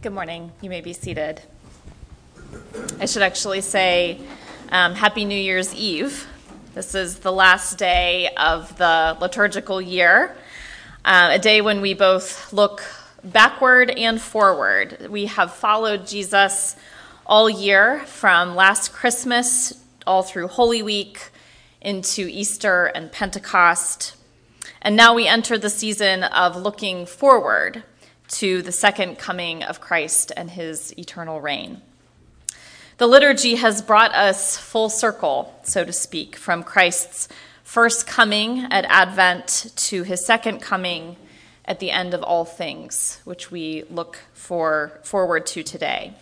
Good morning. You may be seated. I should actually say um, Happy New Year's Eve. This is the last day of the liturgical year, uh, a day when we both look backward and forward. We have followed Jesus all year from last Christmas all through Holy Week into Easter and Pentecost. And now we enter the season of looking forward to the second coming of Christ and his eternal reign. The liturgy has brought us full circle, so to speak, from Christ's first coming at Advent to his second coming at the end of all things, which we look for forward to today.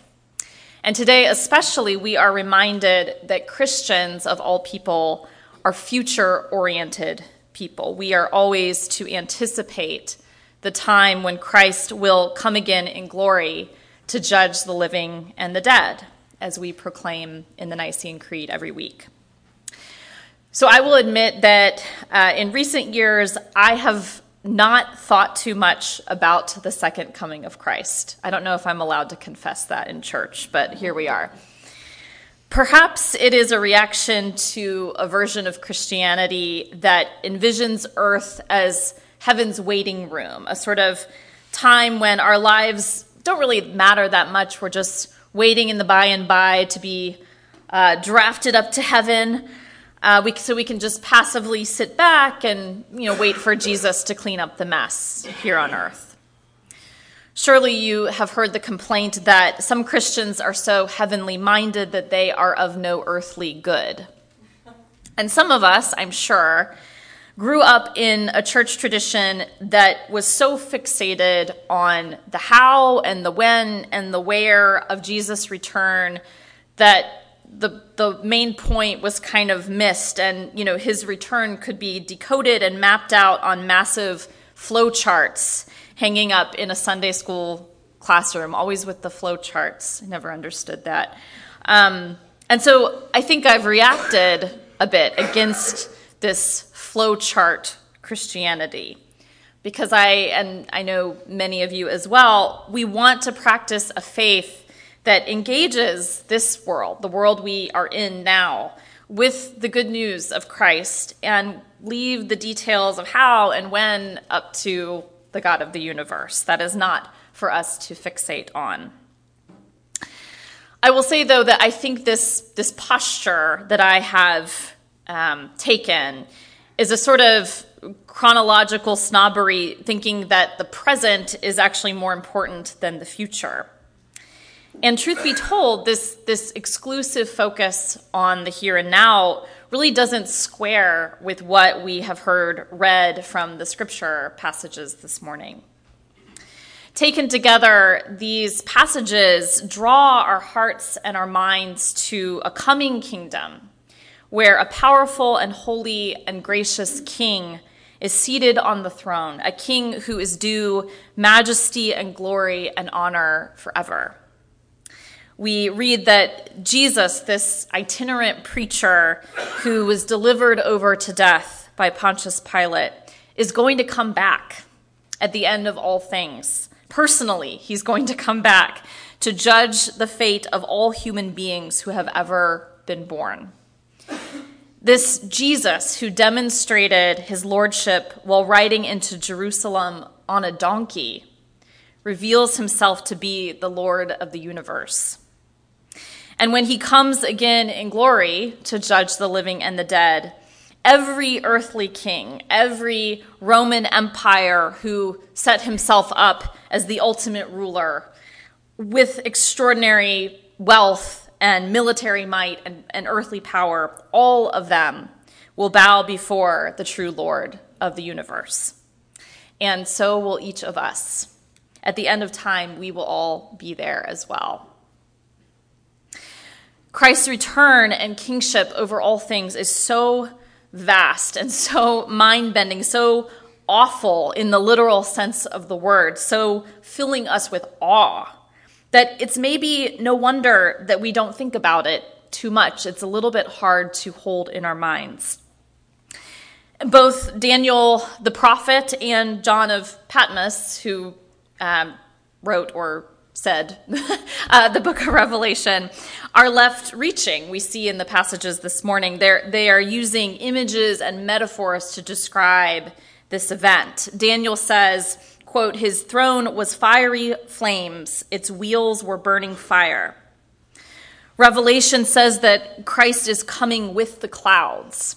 And today, especially, we are reminded that Christians of all people are future oriented people. We are always to anticipate the time when Christ will come again in glory to judge the living and the dead, as we proclaim in the Nicene Creed every week. So I will admit that uh, in recent years, I have not thought too much about the second coming of Christ. I don't know if I'm allowed to confess that in church, but here we are. Perhaps it is a reaction to a version of Christianity that envisions earth as heaven's waiting room, a sort of time when our lives don't really matter that much. We're just waiting in the by and by to be uh, drafted up to heaven. Uh, we, so we can just passively sit back and you know wait for Jesus to clean up the mess here on earth. Surely you have heard the complaint that some Christians are so heavenly minded that they are of no earthly good. And some of us, I'm sure, grew up in a church tradition that was so fixated on the how and the when and the where of Jesus' return that the the main point was kind of missed and you know his return could be decoded and mapped out on massive flow charts hanging up in a Sunday school classroom always with the flow charts I never understood that. Um, and so I think I've reacted a bit against this flowchart Christianity. Because I, and I know many of you as well, we want to practice a faith that engages this world, the world we are in now, with the good news of Christ and leave the details of how and when up to the God of the universe. That is not for us to fixate on. I will say, though, that I think this, this posture that I have um, taken is a sort of chronological snobbery, thinking that the present is actually more important than the future. And truth be told, this, this exclusive focus on the here and now really doesn't square with what we have heard read from the scripture passages this morning. Taken together, these passages draw our hearts and our minds to a coming kingdom where a powerful and holy and gracious king is seated on the throne, a king who is due majesty and glory and honor forever. We read that Jesus, this itinerant preacher who was delivered over to death by Pontius Pilate, is going to come back at the end of all things. Personally, he's going to come back to judge the fate of all human beings who have ever been born. This Jesus who demonstrated his lordship while riding into Jerusalem on a donkey reveals himself to be the Lord of the universe. And when he comes again in glory to judge the living and the dead, every earthly king, every Roman Empire who set himself up as the ultimate ruler with extraordinary wealth and military might and, and earthly power, all of them will bow before the true Lord of the universe. And so will each of us. At the end of time, we will all be there as well. Christ's return and kingship over all things is so vast and so mind bending, so awful in the literal sense of the word, so filling us with awe that it's maybe no wonder that we don't think about it too much. It's a little bit hard to hold in our minds. Both Daniel the prophet and John of Patmos, who um, wrote or said uh, the book of Revelation, are left reaching. We see in the passages this morning, They're, they are using images and metaphors to describe this event. Daniel says, quote, his throne was fiery flames, its wheels were burning fire. Revelation says that Christ is coming with the clouds.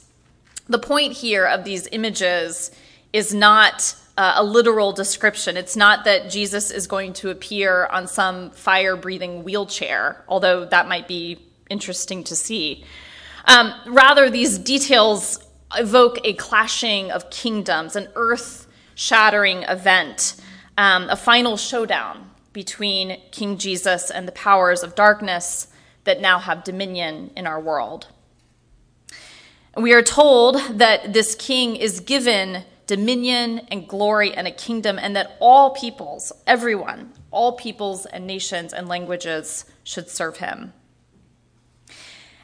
The point here of these images is not uh, a literal description. It's not that Jesus is going to appear on some fire breathing wheelchair, although that might be interesting to see. Um, rather, these details evoke a clashing of kingdoms, an earth shattering event, um, a final showdown between King Jesus and the powers of darkness that now have dominion in our world. We are told that this king is given dominion and glory and a kingdom, and that all peoples, everyone, all peoples and nations and languages should serve him.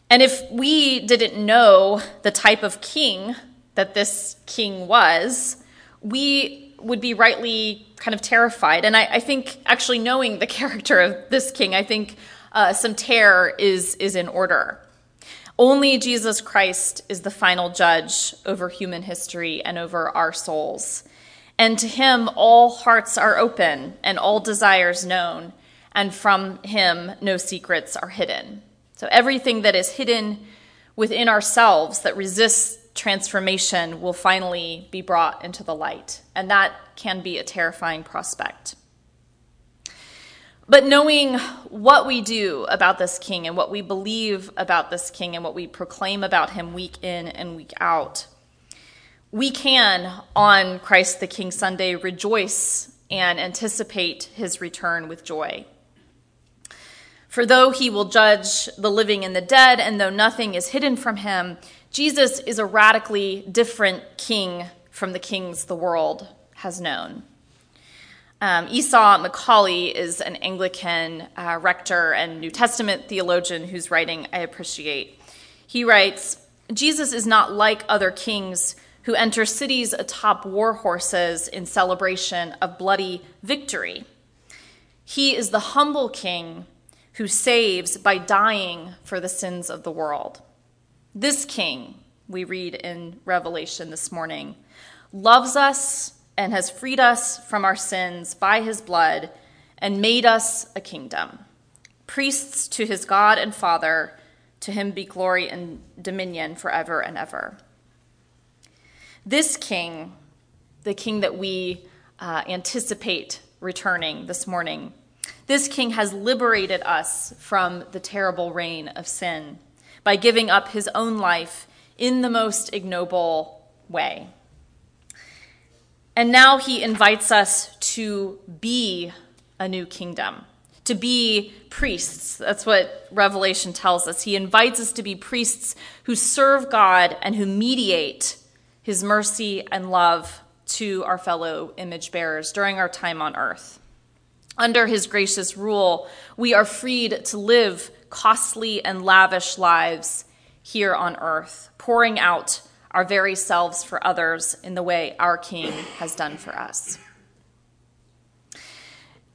And if we didn't know the type of king that this king was, we would be rightly kind of terrified. And I, I think, actually, knowing the character of this king, I think uh, some terror is, is in order. Only Jesus Christ is the final judge over human history and over our souls. And to him, all hearts are open and all desires known, and from him, no secrets are hidden. So everything that is hidden within ourselves that resists transformation will finally be brought into the light. And that can be a terrifying prospect. But knowing what we do about this king and what we believe about this king and what we proclaim about him week in and week out, we can, on Christ the King Sunday, rejoice and anticipate his return with joy. For though he will judge the living and the dead, and though nothing is hidden from him, Jesus is a radically different king from the kings the world has known. Um, Esau McCaulley is an Anglican uh, rector and New Testament theologian whose writing I appreciate. He writes Jesus is not like other kings who enter cities atop war horses in celebration of bloody victory. He is the humble king who saves by dying for the sins of the world. This king, we read in Revelation this morning, loves us and has freed us from our sins by his blood and made us a kingdom, priests to his God and Father. To him be glory and dominion forever and ever. This king, the king that we uh, anticipate returning this morning, this king has liberated us from the terrible reign of sin by giving up his own life in the most ignoble way. And now he invites us to be a new kingdom, to be priests. That's what Revelation tells us. He invites us to be priests who serve God and who mediate his mercy and love to our fellow image bearers during our time on earth. Under his gracious rule, we are freed to live costly and lavish lives here on earth, pouring out our very selves for others in the way our King has done for us.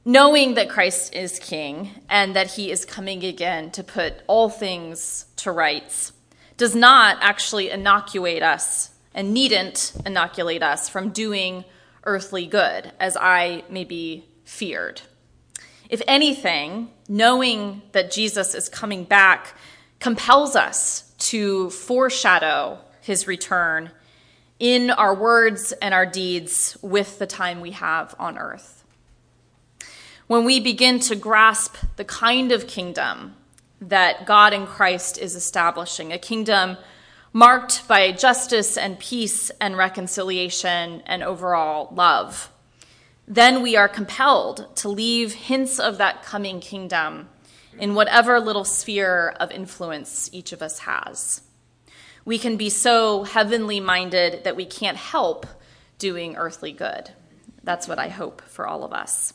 Knowing that Christ is King and that he is coming again to put all things to rights does not actually inoculate us and needn't inoculate us from doing earthly good, as I maybe feared. If anything, knowing that Jesus is coming back compels us to foreshadow his return in our words and our deeds with the time we have on earth. When we begin to grasp the kind of kingdom that God in Christ is establishing, a kingdom marked by justice and peace and reconciliation and overall love, then we are compelled to leave hints of that coming kingdom in whatever little sphere of influence each of us has we can be so heavenly minded that we can't help doing earthly good. That's what I hope for all of us.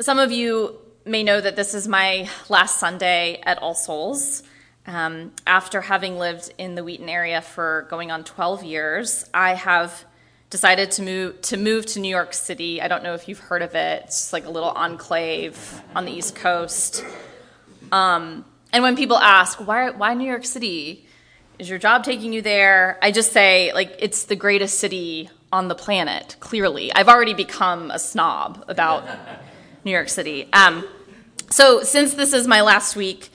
Some of you may know that this is my last Sunday at All Souls. Um, after having lived in the Wheaton area for going on 12 years, I have decided to move to move to New York City. I don't know if you've heard of it. It's like a little enclave on the East Coast. Um, and when people ask why why New York City, is your job taking you there? I just say like it's the greatest city on the planet. Clearly, I've already become a snob about New York City. Um, so since this is my last week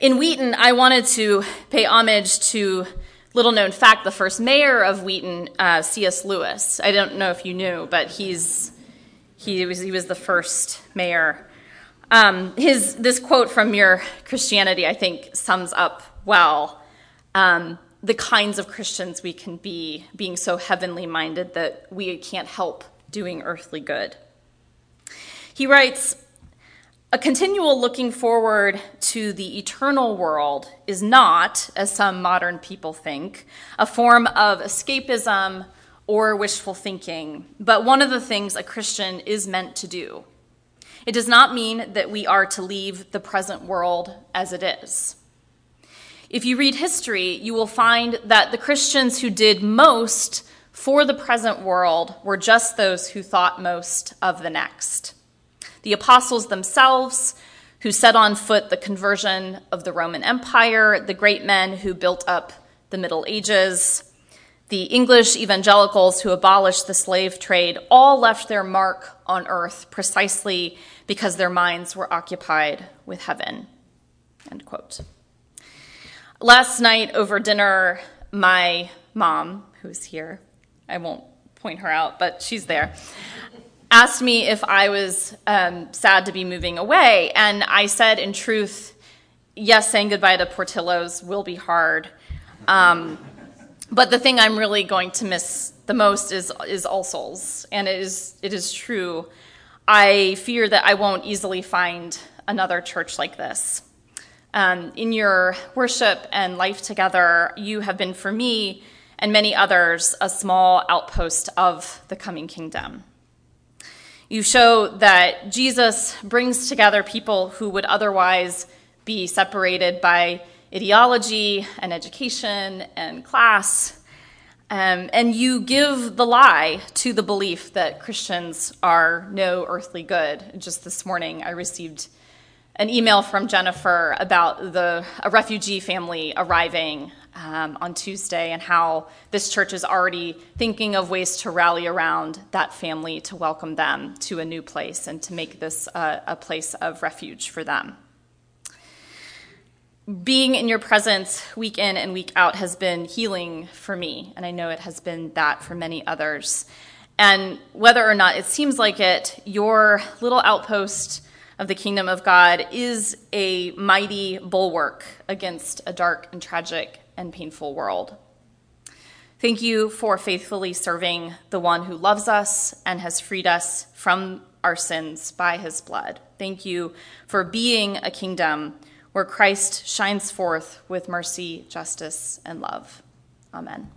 in Wheaton, I wanted to pay homage to little known fact, the first mayor of Wheaton, uh, C.S. Lewis. I don't know if you knew, but he's he was he was the first mayor. Um, his this quote from Mere Christianity, I think, sums up well um, the kinds of Christians we can be, being so heavenly minded that we can't help doing earthly good. He writes, a continual looking forward to the eternal world is not, as some modern people think, a form of escapism or wishful thinking, but one of the things a Christian is meant to do. It does not mean that we are to leave the present world as it is. If you read history, you will find that the Christians who did most for the present world were just those who thought most of the next the apostles themselves, who set on foot the conversion of the Roman Empire, the great men who built up the Middle Ages, the English evangelicals who abolished the slave trade, all left their mark on earth precisely because their minds were occupied with heaven. End quote. Last night over dinner, my mom, who's here, I won't point her out, but she's there, asked me if I was um, sad to be moving away. And I said, in truth, yes, saying goodbye to Portillo's will be hard. Um, but the thing I'm really going to miss the most is, is All Souls. And it is, it is true. I fear that I won't easily find another church like this. Um, in your worship and life together, you have been for me and many others a small outpost of the coming kingdom. You show that Jesus brings together people who would otherwise be separated by ideology and education and class. Um, and you give the lie to the belief that Christians are no earthly good. Just this morning, I received an email from Jennifer about the, a refugee family arriving um, on Tuesday and how this church is already thinking of ways to rally around that family to welcome them to a new place and to make this uh, a place of refuge for them. Being in your presence week in and week out has been healing for me, and I know it has been that for many others. And whether or not it seems like it, your little outpost of the kingdom of God is a mighty bulwark against a dark and tragic and painful world. Thank you for faithfully serving the one who loves us and has freed us from our sins by his blood. Thank you for being a kingdom where Christ shines forth with mercy, justice, and love. Amen.